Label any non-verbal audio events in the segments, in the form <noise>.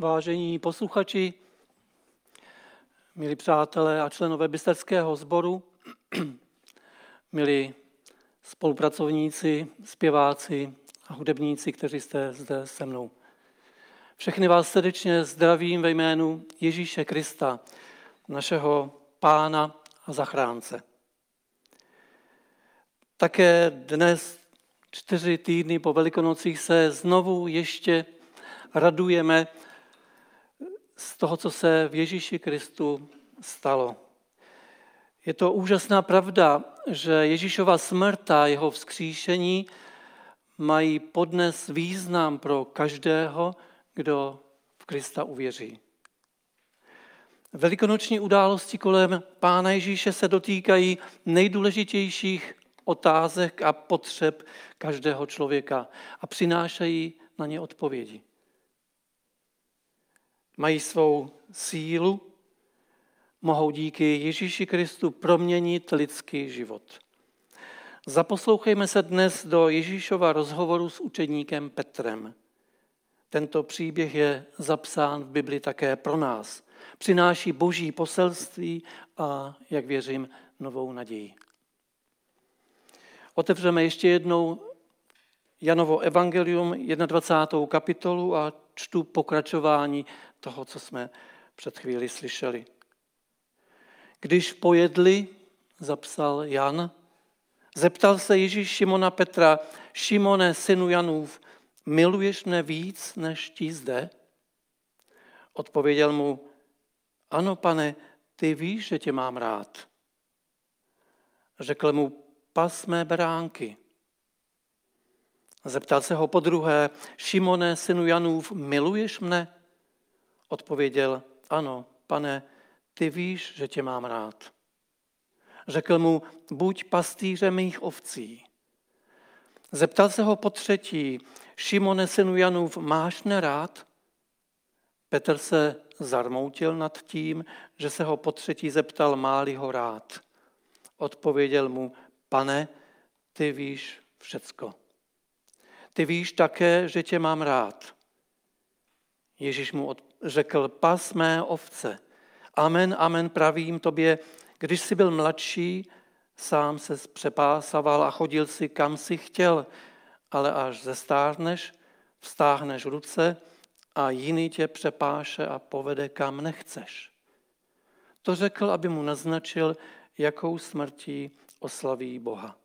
Vážení posluchači, milí přátelé a členové bysterského sboru, <clears throat> milí spolupracovníci, zpěváci a hudebníci, kteří jste zde se mnou. Všechny vás srdečně zdravím ve jménu Ježíše Krista, našeho pána a zachránce. Také dnes, čtyři týdny po Velikonocích, se znovu ještě radujeme z toho, co se v Ježíši Kristu stalo. Je to úžasná pravda, že Ježíšova smrt a jeho vzkříšení mají podnes význam pro každého, kdo v Krista uvěří. Velikonoční události kolem Pána Ježíše se dotýkají nejdůležitějších otázek a potřeb každého člověka a přinášejí na ně odpovědi. Mají svou sílu, mohou díky Ježíši Kristu proměnit lidský život. Zaposlouchejme se dnes do Ježíšova rozhovoru s učedníkem Petrem. Tento příběh je zapsán v Bibli také pro nás. Přináší boží poselství a, jak věřím, novou naději. Otevřeme ještě jednou Janovo evangelium, 21. kapitolu a čtu pokračování toho, co jsme před chvíli slyšeli. Když pojedli, zapsal Jan, zeptal se Ježíš Šimona Petra, Šimone, synu Janův, miluješ mne víc než ti zde? Odpověděl mu, ano, pane, ty víš, že tě mám rád. Řekl mu, pas mé beránky. Zeptal se ho po druhé, Šimone, synu Janův, miluješ mne? Odpověděl, ano, pane, ty víš, že tě mám rád. Řekl mu, buď pastýřem mých ovcí. Zeptal se ho po třetí, Šimone, synu Janův, máš nerád? Petr se zarmoutil nad tím, že se ho po třetí zeptal, máli ho rád. Odpověděl mu, pane, ty víš všecko. Ty víš také, že tě mám rád. Ježíš mu řekl, pas mé ovce. Amen, amen, pravím tobě, když jsi byl mladší, sám se přepásaval a chodil si, kam si chtěl, ale až zestárneš, vstáhneš ruce a jiný tě přepáše a povede, kam nechceš. To řekl, aby mu naznačil, jakou smrtí oslaví Boha.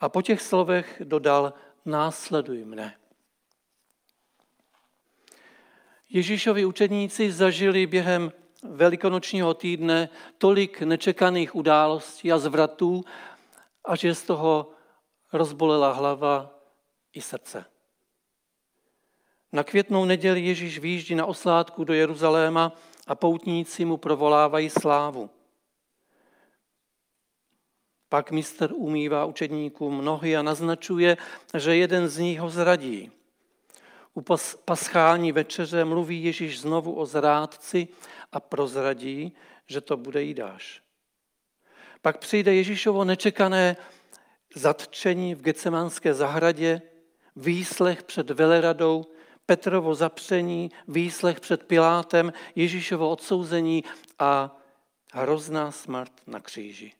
A po těch slovech dodal, následuj mne. Ježíšovi učedníci zažili během velikonočního týdne tolik nečekaných událostí a zvratů, až je z toho rozbolela hlava i srdce. Na květnou neděli Ježíš výjíždí na osládku do Jeruzaléma a poutníci mu provolávají slávu. Pak mistr umývá učedníkům nohy a naznačuje, že jeden z nich ho zradí. U paschální večeře mluví Ježíš znovu o zrádci a prozradí, že to bude Jidáš. Pak přijde Ježíšovo nečekané zatčení v Getsemanské zahradě, výslech před veleradou, Petrovo zapření, výslech před Pilátem, Ježíšovo odsouzení a hrozná smrt na kříži.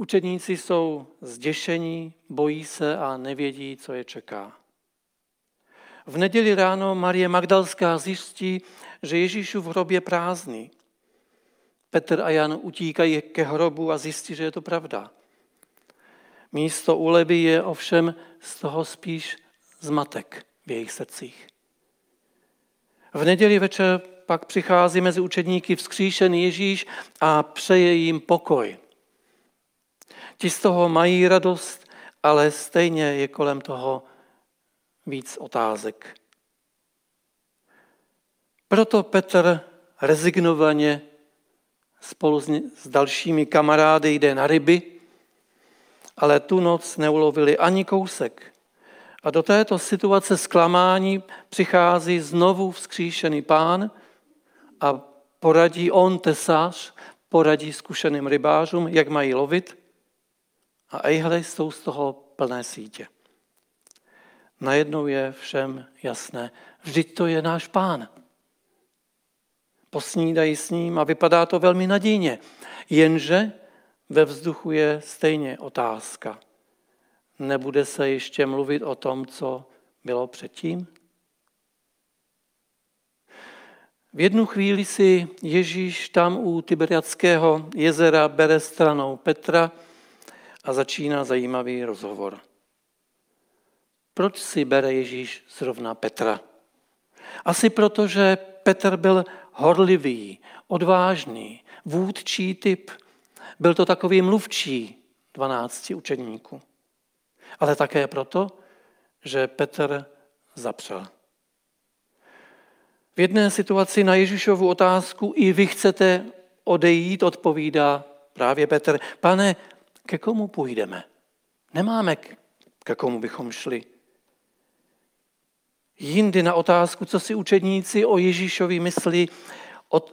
Učedníci jsou zděšení, bojí se a nevědí, co je čeká. V neděli ráno Marie Magdalská zjistí, že Ježíšův hrob je prázdný. Petr a Jan utíkají ke hrobu a zjistí, že je to pravda. Místo úlevy je ovšem z toho spíš zmatek v jejich srdcích. V neděli večer pak přichází mezi učedníky vzkříšený Ježíš a přeje jim pokoj. Ti z toho mají radost, ale stejně je kolem toho víc otázek. Proto Petr rezignovaně spolu s dalšími kamarády jde na ryby, ale tu noc neulovili ani kousek. A do této situace zklamání přichází znovu vzkříšený pán a poradí on, tesář, poradí zkušeným rybářům, jak mají lovit a ejhle jsou z toho plné sítě. najednou je všem jasné. Vždyť to je náš pán. Posnídají s ním a vypadá to velmi nadějně. Jenže ve vzduchu je stejně otázka. Nebude se ještě mluvit o tom, co bylo předtím? V jednu chvíli si Ježíš tam u Tiberiackého jezera bere stranou Petra a začíná zajímavý rozhovor. Proč si bere Ježíš zrovna Petra? Asi proto, že Petr byl horlivý, odvážný, vůdčí typ. Byl to takový mluvčí dvanácti učedníků. Ale také proto, že Petr zapřel. V jedné situaci na Ježíšovu otázku i vy chcete odejít, odpovídá právě Petr. Pane, ke komu půjdeme? Nemáme ke komu bychom šli. Jindy na otázku, co si učedníci o Ježíšovi myslí,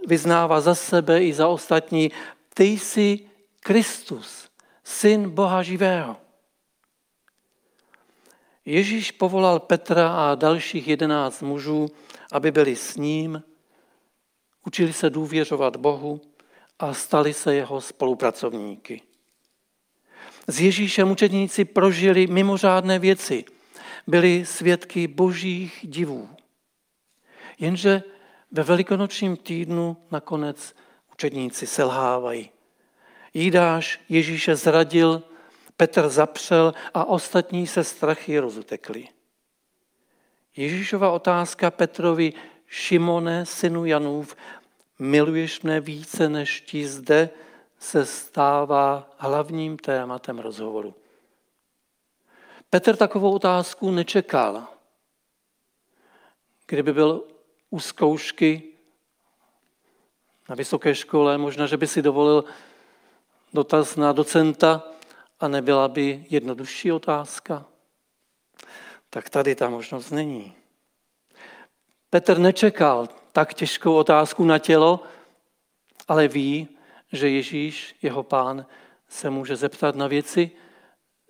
vyznává za sebe i za ostatní. Ty jsi Kristus, syn Boha živého. Ježíš povolal Petra a dalších jedenáct mužů, aby byli s ním, učili se důvěřovat Bohu a stali se jeho spolupracovníky. S Ježíšem učedníci prožili mimořádné věci, byli svědky božích divů. Jenže ve velikonočním týdnu nakonec učedníci selhávají. Jídáš Ježíše zradil, Petr zapřel a ostatní se strachy rozutekli. Ježíšova otázka Petrovi, Šimone, synu Janův, miluješ mne více než ti zde, se stává hlavním tématem rozhovoru. Petr takovou otázku nečekal. Kdyby byl u zkoušky na vysoké škole, možná, že by si dovolil dotaz na docenta a nebyla by jednodušší otázka tak tady ta možnost není. Petr nečekal tak těžkou otázku na tělo, ale ví, že Ježíš, jeho pán, se může zeptat na věci,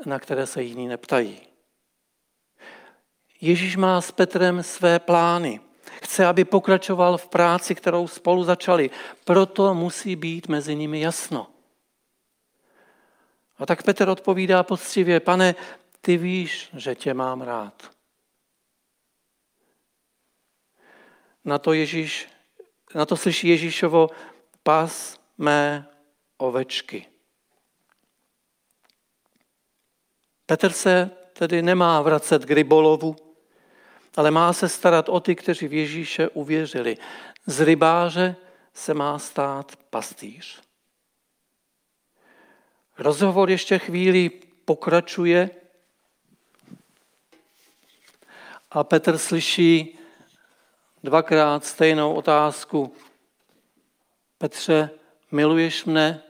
na které se jiní neptají. Ježíš má s Petrem své plány. Chce, aby pokračoval v práci, kterou spolu začali. Proto musí být mezi nimi jasno. A tak Petr odpovídá poctivě, pane, ty víš, že tě mám rád. Na to, Ježíš, na to slyší Ježíšovo pas mé ovečky. Petr se tedy nemá vracet k rybolovu, ale má se starat o ty, kteří v Ježíše uvěřili. Z rybáře se má stát pastýř. Rozhovor ještě chvíli pokračuje a Petr slyší dvakrát stejnou otázku. Petře, miluješ mne?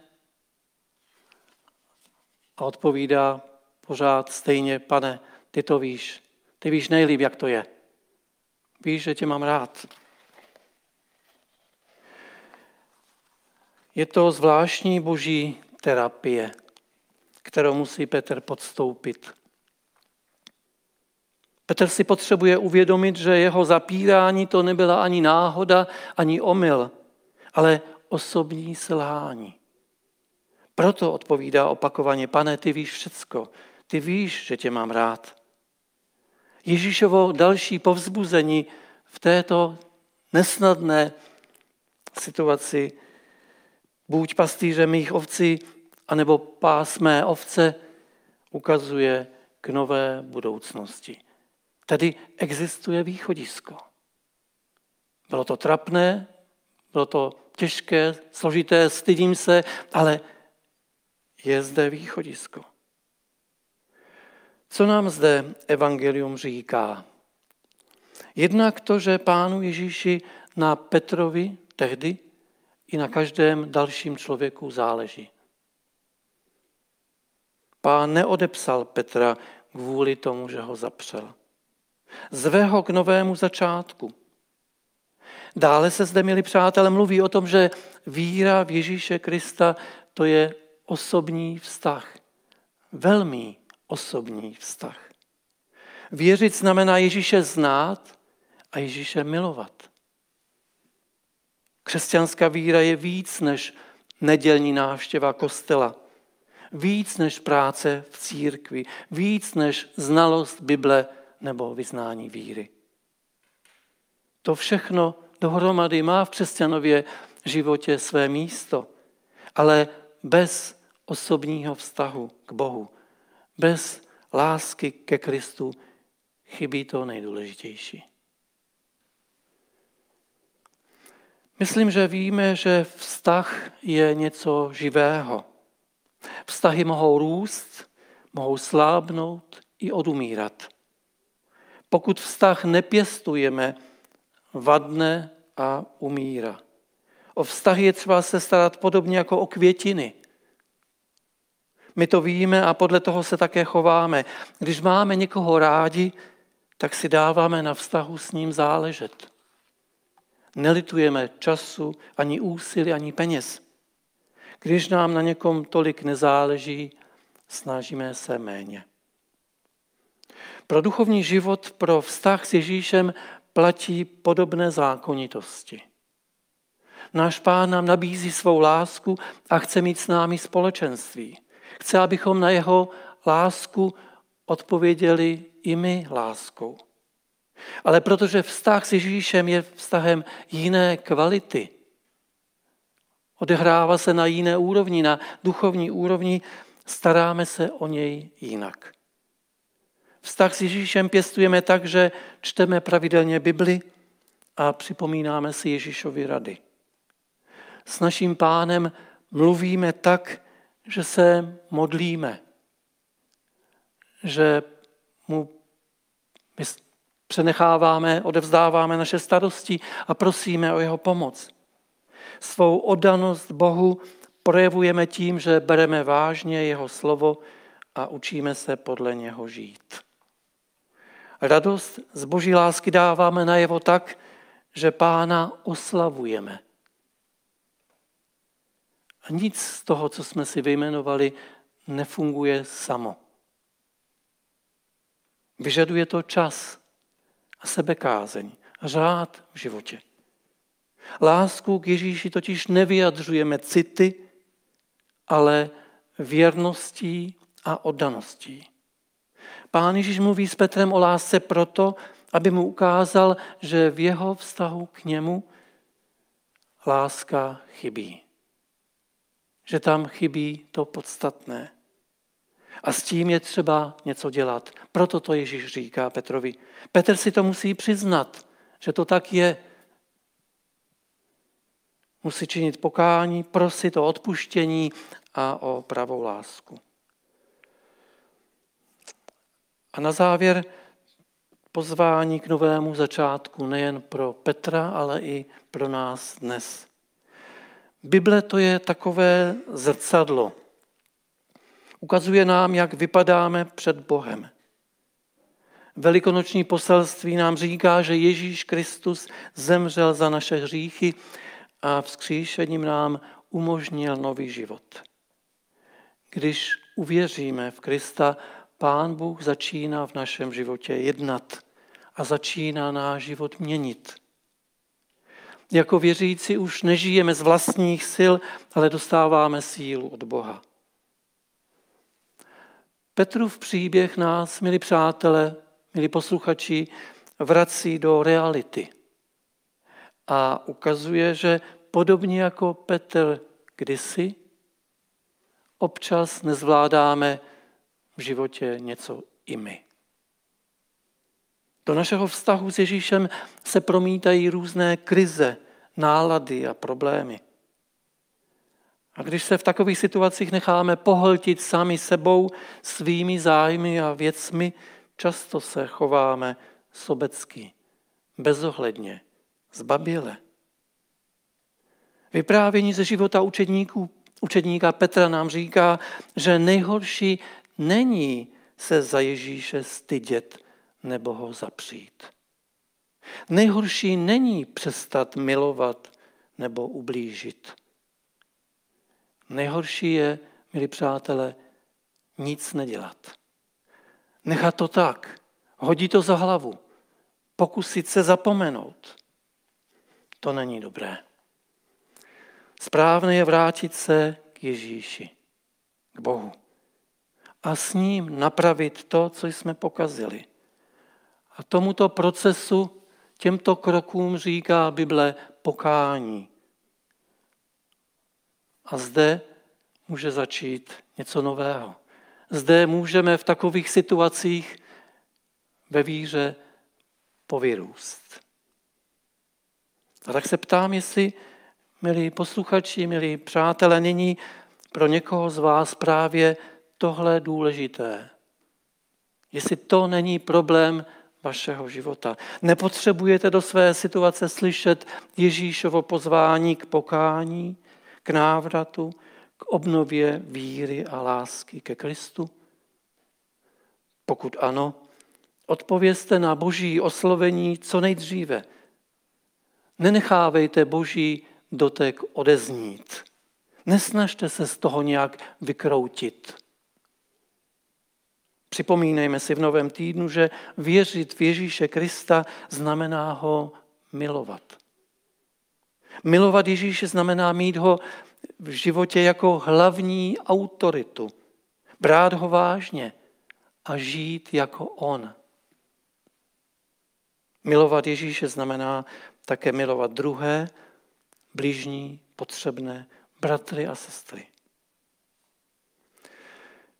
A odpovídá pořád stejně, pane, ty to víš. Ty víš nejlíp, jak to je. Víš, že tě mám rád. Je to zvláštní boží terapie, kterou musí Petr podstoupit. Petr si potřebuje uvědomit, že jeho zapírání to nebyla ani náhoda, ani omyl, ale osobní selhání. Proto odpovídá opakovaně, pane, ty víš všecko, ty víš, že tě mám rád. Ježíšovo další povzbuzení v této nesnadné situaci, buď pastýře mých ovcí, anebo pás mé ovce, ukazuje k nové budoucnosti. Tady existuje východisko. Bylo to trapné, bylo to těžké, složité, stydím se, ale je zde východisko. Co nám zde evangelium říká? Jednak to, že pánu Ježíši na Petrovi tehdy i na každém dalším člověku záleží. Pán neodepsal Petra kvůli tomu, že ho zapřel zve ho k novému začátku. Dále se zde, milí přátelé, mluví o tom, že víra v Ježíše Krista to je osobní vztah. Velmi osobní vztah. Věřit znamená Ježíše znát a Ježíše milovat. Křesťanská víra je víc než nedělní návštěva kostela, víc než práce v církvi, víc než znalost Bible nebo vyznání víry. To všechno dohromady má v křesťanově životě své místo, ale bez osobního vztahu k Bohu, bez lásky ke Kristu chybí to nejdůležitější. Myslím, že víme, že vztah je něco živého. Vztahy mohou růst, mohou slábnout i odumírat. Pokud vztah nepěstujeme, vadne a umírá. O vztahy je třeba se starat podobně jako o květiny. My to víme a podle toho se také chováme. Když máme někoho rádi, tak si dáváme na vztahu s ním záležet. Nelitujeme času, ani úsilí, ani peněz. Když nám na někom tolik nezáleží, snažíme se méně. Pro duchovní život, pro vztah s Ježíšem platí podobné zákonitosti. Náš pán nám nabízí svou lásku a chce mít s námi společenství. Chce, abychom na jeho lásku odpověděli i my láskou. Ale protože vztah s Ježíšem je vztahem jiné kvality, odehrává se na jiné úrovni, na duchovní úrovni, staráme se o něj jinak. Vztah s Ježíšem pěstujeme tak, že čteme pravidelně Bibli a připomínáme si Ježíšovi rady. S naším pánem mluvíme tak, že se modlíme, že mu přenecháváme, odevzdáváme naše starosti a prosíme o jeho pomoc. Svou oddanost Bohu projevujeme tím, že bereme vážně jeho slovo a učíme se podle něho žít. Radost z boží lásky dáváme najevo tak, že pána oslavujeme. A nic z toho, co jsme si vyjmenovali, nefunguje samo. Vyžaduje to čas a sebekázeň, řád v životě. Lásku k Ježíši totiž nevyjadřujeme city, ale věrností a oddaností. Pán Ježíš mluví s Petrem o lásce proto, aby mu ukázal, že v jeho vztahu k němu láska chybí. Že tam chybí to podstatné. A s tím je třeba něco dělat. Proto to Ježíš říká Petrovi. Petr si to musí přiznat, že to tak je. Musí činit pokání, prosit o odpuštění a o pravou lásku. A na závěr pozvání k novému začátku nejen pro Petra, ale i pro nás dnes. Bible to je takové zrcadlo. Ukazuje nám, jak vypadáme před Bohem. Velikonoční poselství nám říká, že Ježíš Kristus zemřel za naše hříchy a vzkříšením nám umožnil nový život. Když uvěříme v Krista, Pán Bůh začíná v našem životě jednat a začíná náš život měnit. Jako věřící už nežijeme z vlastních sil, ale dostáváme sílu od Boha. Petrův příběh nás, milí přátelé, milí posluchači, vrací do reality a ukazuje, že podobně jako Petr kdysi, občas nezvládáme v životě něco i my. Do našeho vztahu s Ježíšem se promítají různé krize, nálady a problémy. A když se v takových situacích necháme pohltit sami sebou, svými zájmy a věcmi, často se chováme sobecky, bezohledně, zbaběle. Vyprávění ze života učedníků, učedníka Petra nám říká, že nejhorší není se za Ježíše stydět nebo ho zapřít. Nejhorší není přestat milovat nebo ublížit. Nejhorší je, milí přátelé, nic nedělat. Nechat to tak, hodit to za hlavu, pokusit se zapomenout. To není dobré. Správné je vrátit se k Ježíši, k Bohu. A s ním napravit to, co jsme pokazili. A tomuto procesu, těmto krokům říká Bible pokání. A zde může začít něco nového. Zde můžeme v takových situacích ve víře povyrůst. A tak se ptám, jestli, milí posluchači, milí přátelé, nyní pro někoho z vás právě tohle důležité. Jestli to není problém vašeho života. Nepotřebujete do své situace slyšet Ježíšovo pozvání k pokání, k návratu, k obnově víry a lásky ke Kristu? Pokud ano, odpovězte na boží oslovení co nejdříve. Nenechávejte boží dotek odeznít. Nesnažte se z toho nějak vykroutit. Připomínejme si v novém týdnu, že věřit v Ježíše Krista znamená ho milovat. Milovat Ježíše znamená mít ho v životě jako hlavní autoritu, brát ho vážně a žít jako on. Milovat Ježíše znamená také milovat druhé, blížní, potřebné, bratry a sestry.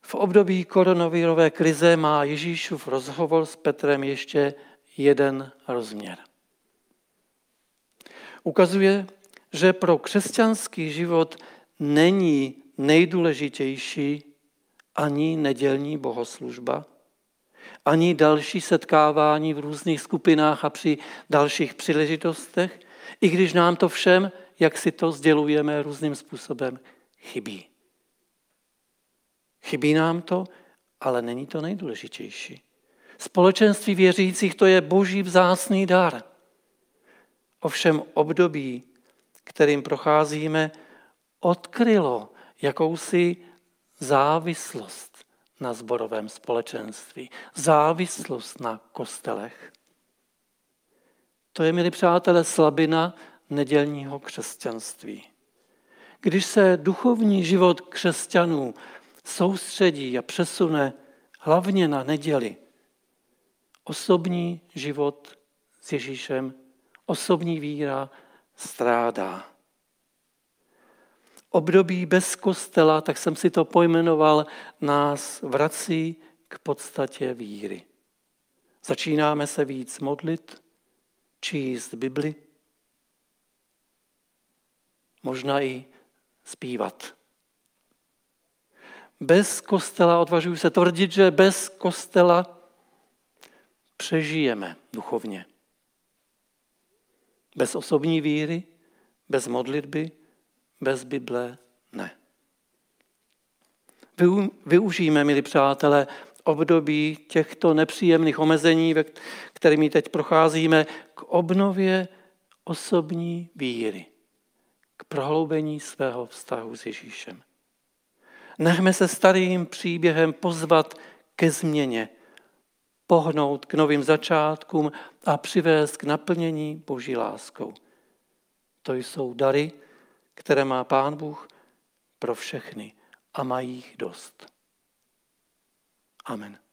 V období koronavirové krize má Ježíšův rozhovor s Petrem ještě jeden rozměr. Ukazuje, že pro křesťanský život není nejdůležitější ani nedělní bohoslužba, ani další setkávání v různých skupinách a při dalších příležitostech, i když nám to všem, jak si to sdělujeme různým způsobem, chybí. Chybí nám to, ale není to nejdůležitější. Společenství věřících to je boží vzácný dar. Ovšem období, kterým procházíme, odkrylo jakousi závislost na zborovém společenství, závislost na kostelech. To je, milí přátelé, slabina nedělního křesťanství. Když se duchovní život křesťanů soustředí a přesune hlavně na neděli, osobní život s Ježíšem, osobní víra strádá. Období bez kostela, tak jsem si to pojmenoval, nás vrací k podstatě víry. Začínáme se víc modlit, číst Bibli, možná i zpívat. Bez kostela, odvažuji se tvrdit, že bez kostela přežijeme duchovně. Bez osobní víry, bez modlitby, bez Bible ne. Využijeme, milí přátelé, období těchto nepříjemných omezení, kterými teď procházíme, k obnově osobní víry, k prohloubení svého vztahu s Ježíšem. Nechme se starým příběhem pozvat ke změně, pohnout k novým začátkům a přivést k naplnění Boží láskou. To jsou dary, které má Pán Bůh pro všechny a mají jich dost. Amen.